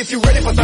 if you ready for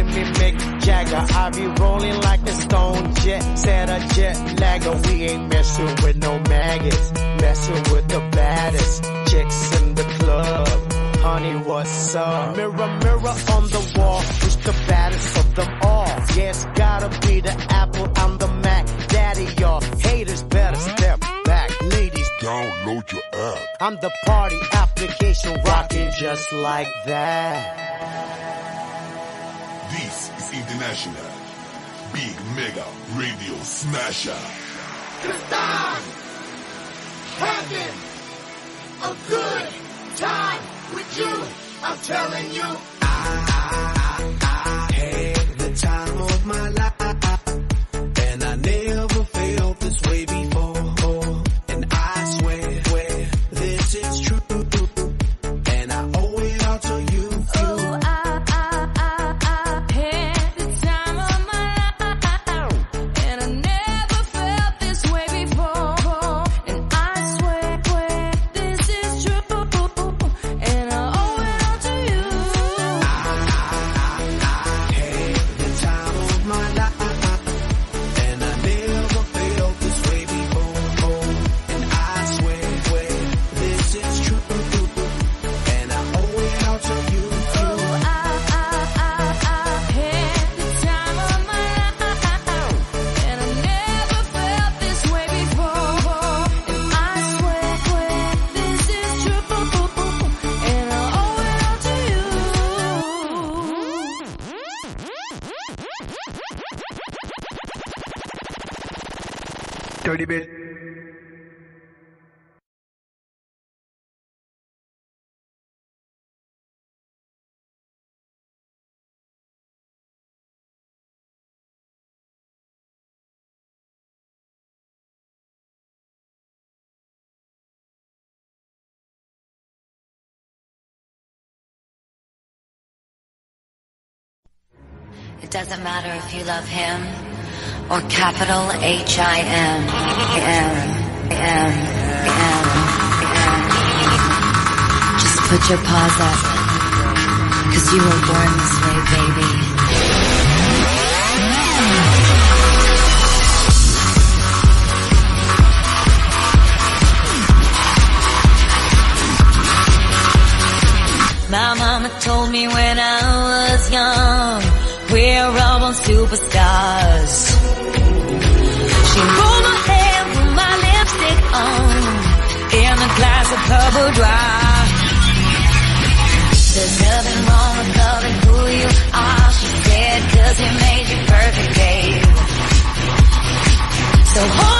Calling me Mick Jagger. I be rolling like a stone jet, set a jet lagger. We ain't messing with no maggots, messing with the baddest chicks in the club. Honey, what's up? Mirror, mirror on the wall, who's the baddest of them all? Yes, gotta be the Apple, I'm the Mac. Daddy, y'all haters better step back. Ladies, Download your app. I'm the party application rocking just like that. This is International. Big Mega Radio Smasher. Cause I'm having a good time with you. I'm telling you. I, I, I, I had the time of my life. It doesn't matter if you love him or capital H I M M M M M. Just put your paws up, cause you were born this way, baby. My mama told me when I was young, we're all superstars. She rolled my hair, put my lipstick on, in a glass of her boudoir. There's nothing wrong with loving who you are, she said, cause he made you perfect, babe. So hold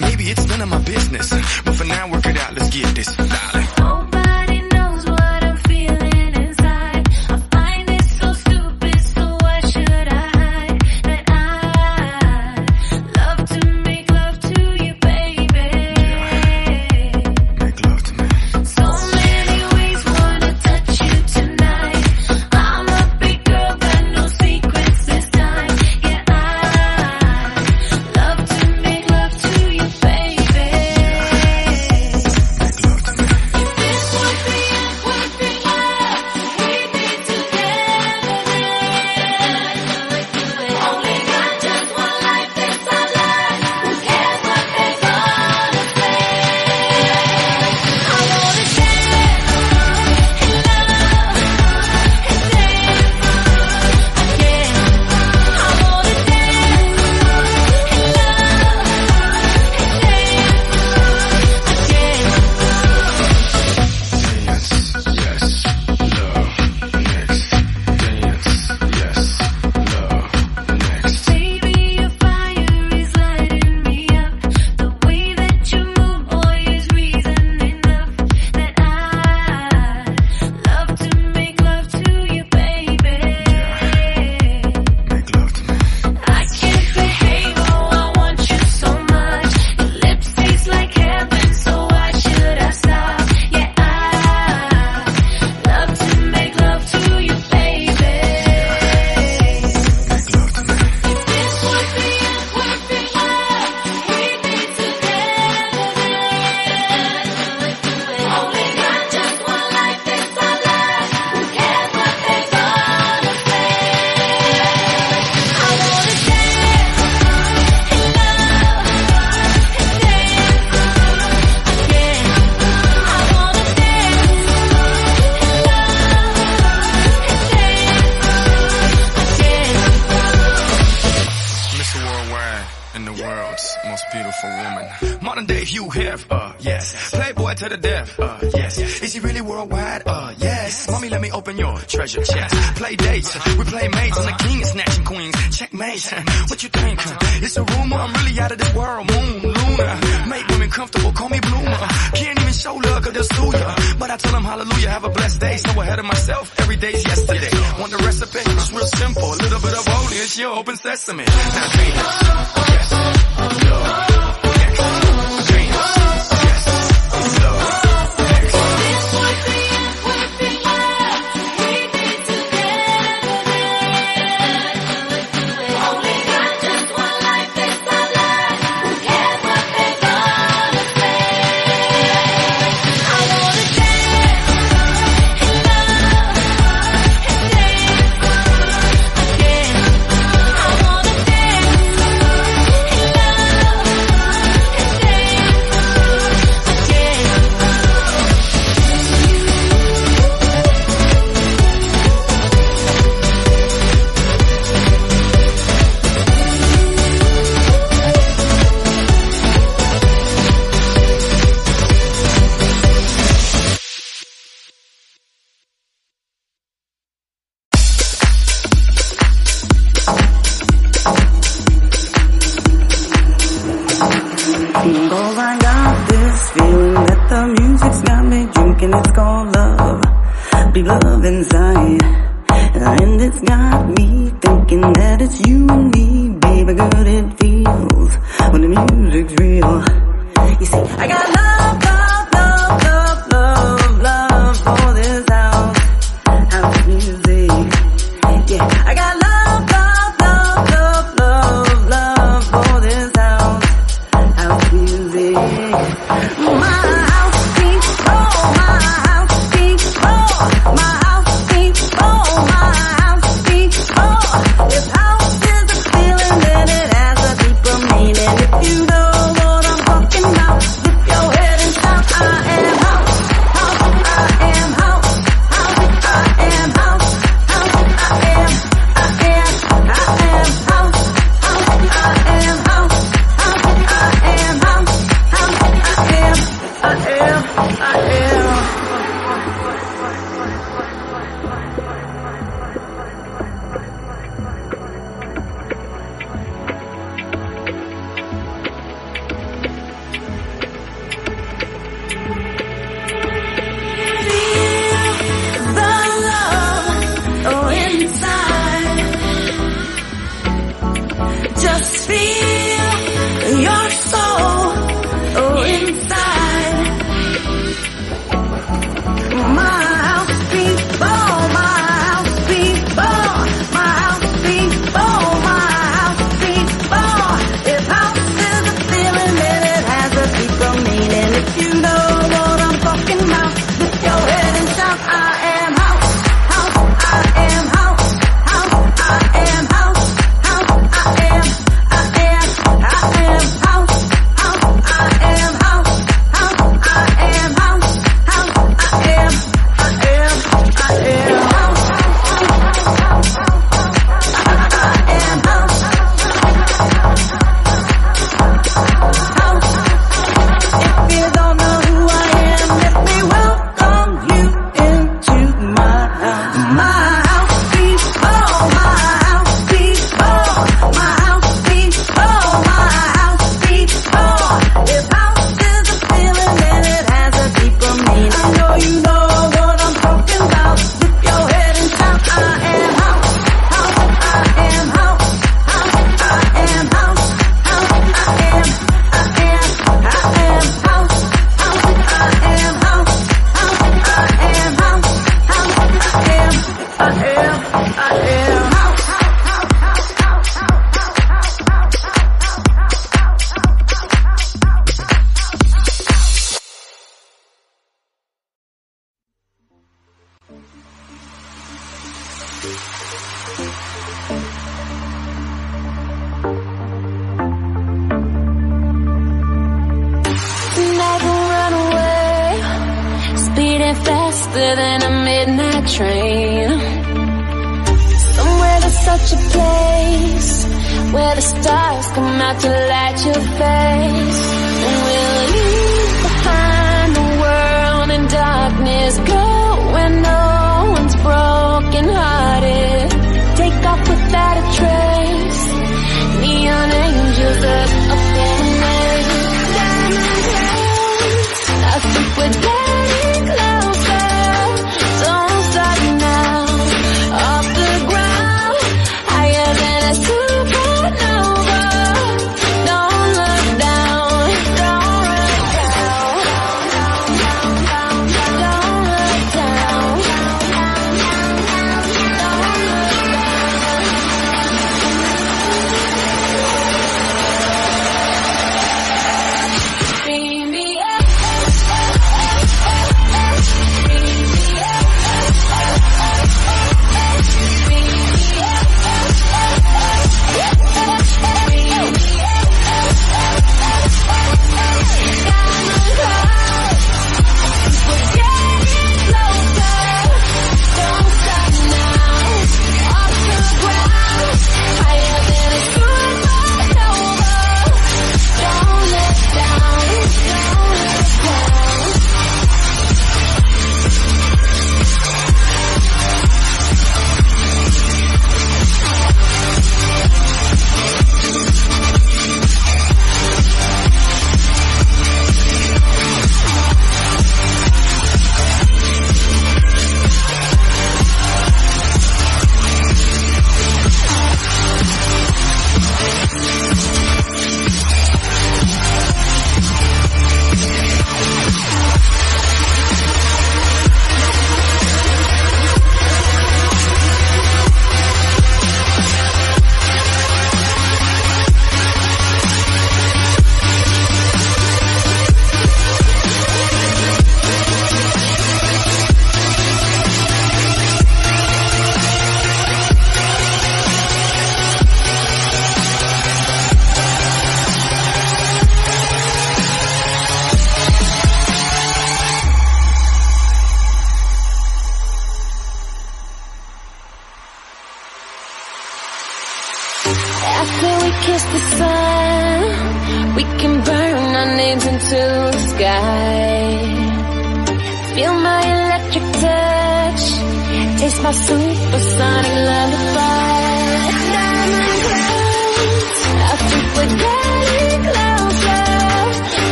Maybe it's none of my business. deaf, uh, yes. Is he really worldwide? Uh, yes. Mommy, let me open your treasure chest. Play dates, we play mates. I'm the king of snatching queens. Checkmate, what you think? It's a rumor, I'm really out of this world. Moon, lunar, make women comfortable, call me bloomer. Can't even show love, cause they'll sue ya. But I tell them hallelujah, have a blessed day. So ahead of myself, every day's yesterday. Want the recipe? It's real simple. A little bit of holy, it's your open sesame. Now, Venus, yes.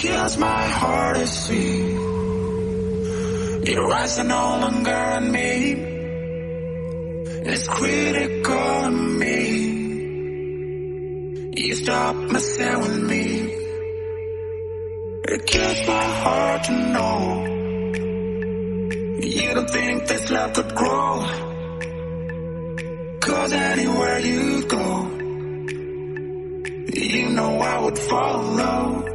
kills my heart to see. it eyes no longer on me. It's critical to me. You stop messing with me. It kills my heart to know. You don't think this love could grow. Cause anywhere you go, you know I would follow.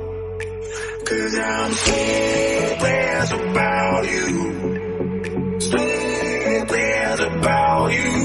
Cause I'm sleepless about you. Sleepless about you.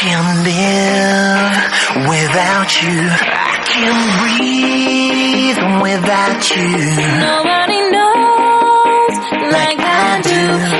can't live without you. I can't breathe without you. Nobody knows like, like I do. I do.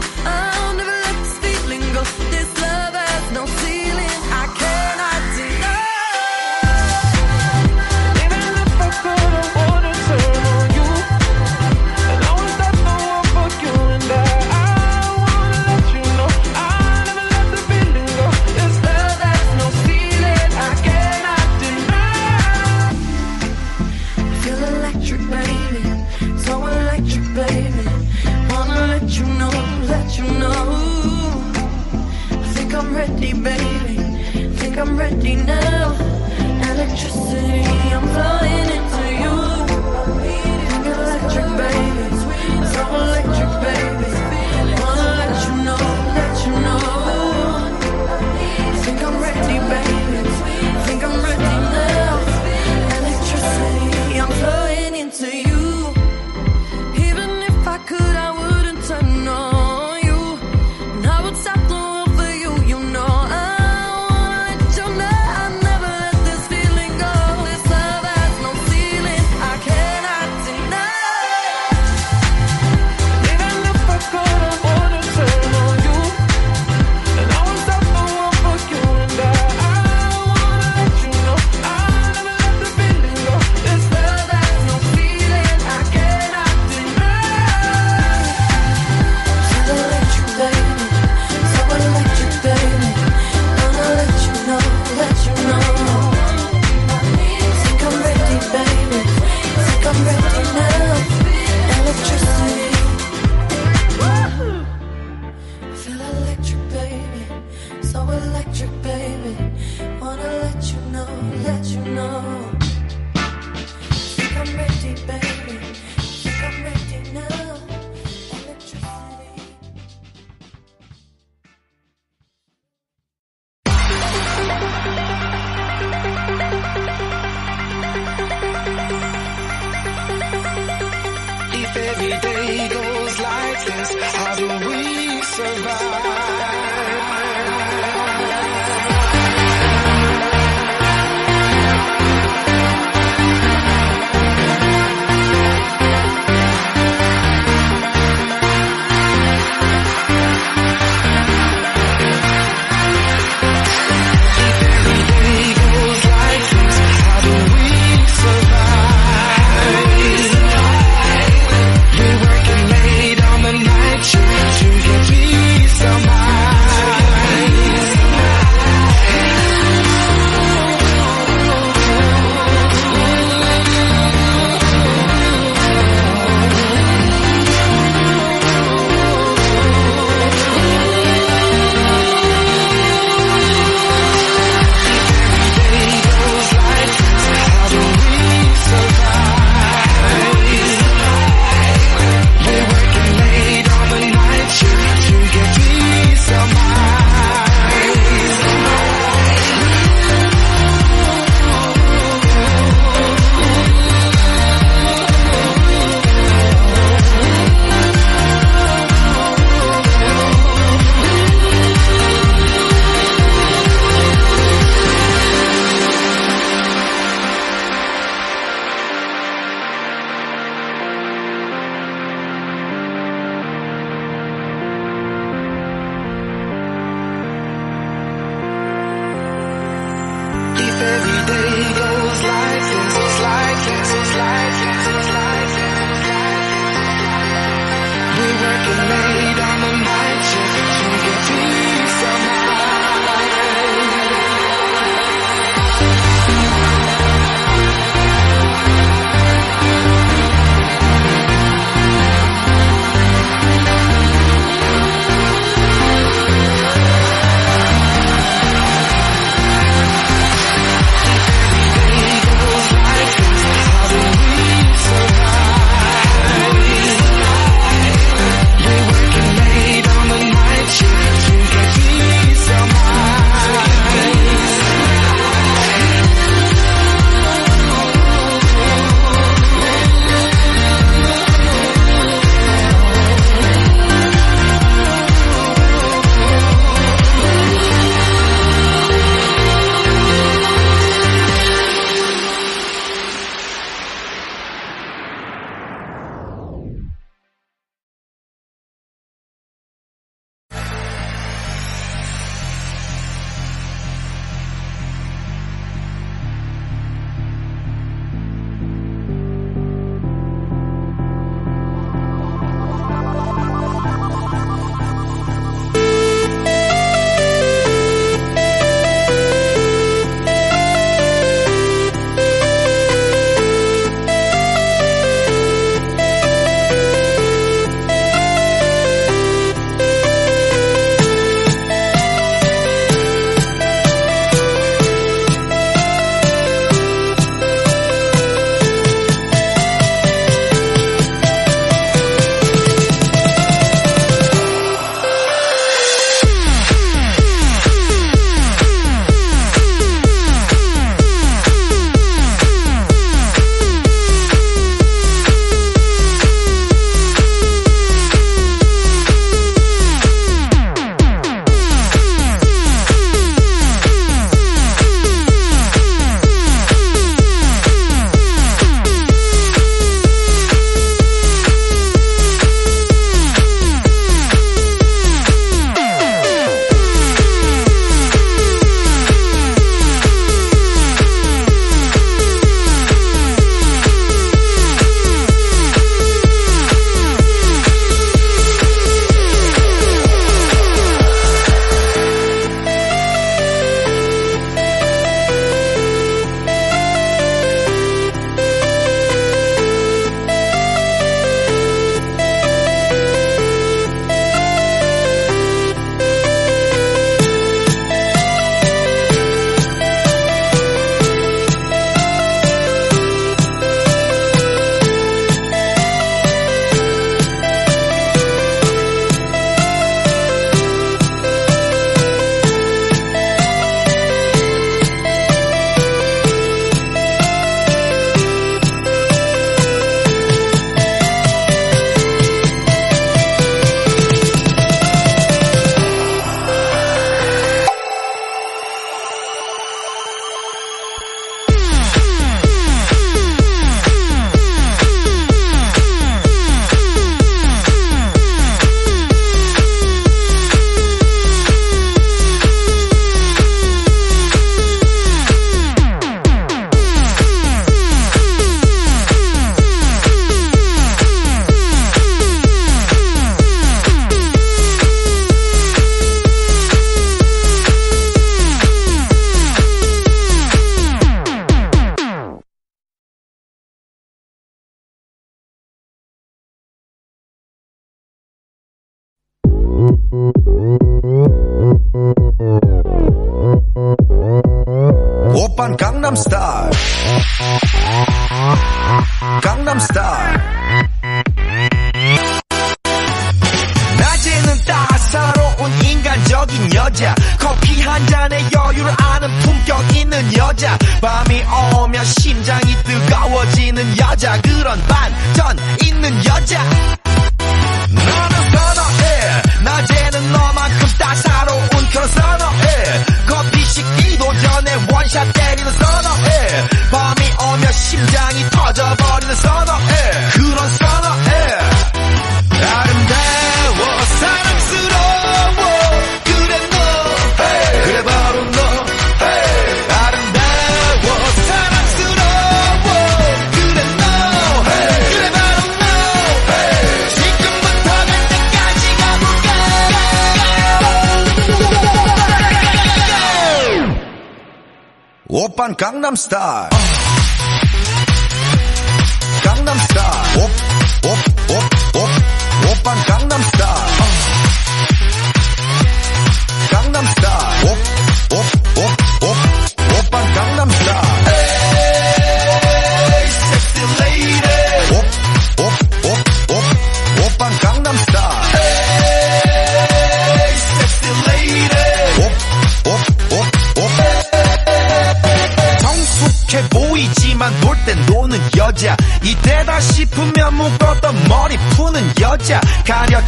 know. Oh. Uh.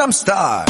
Gangnam Style.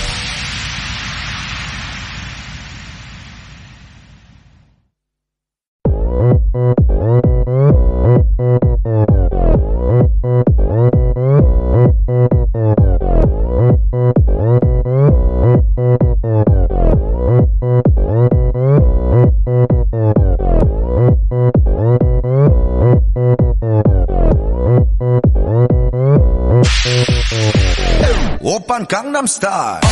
I'm star.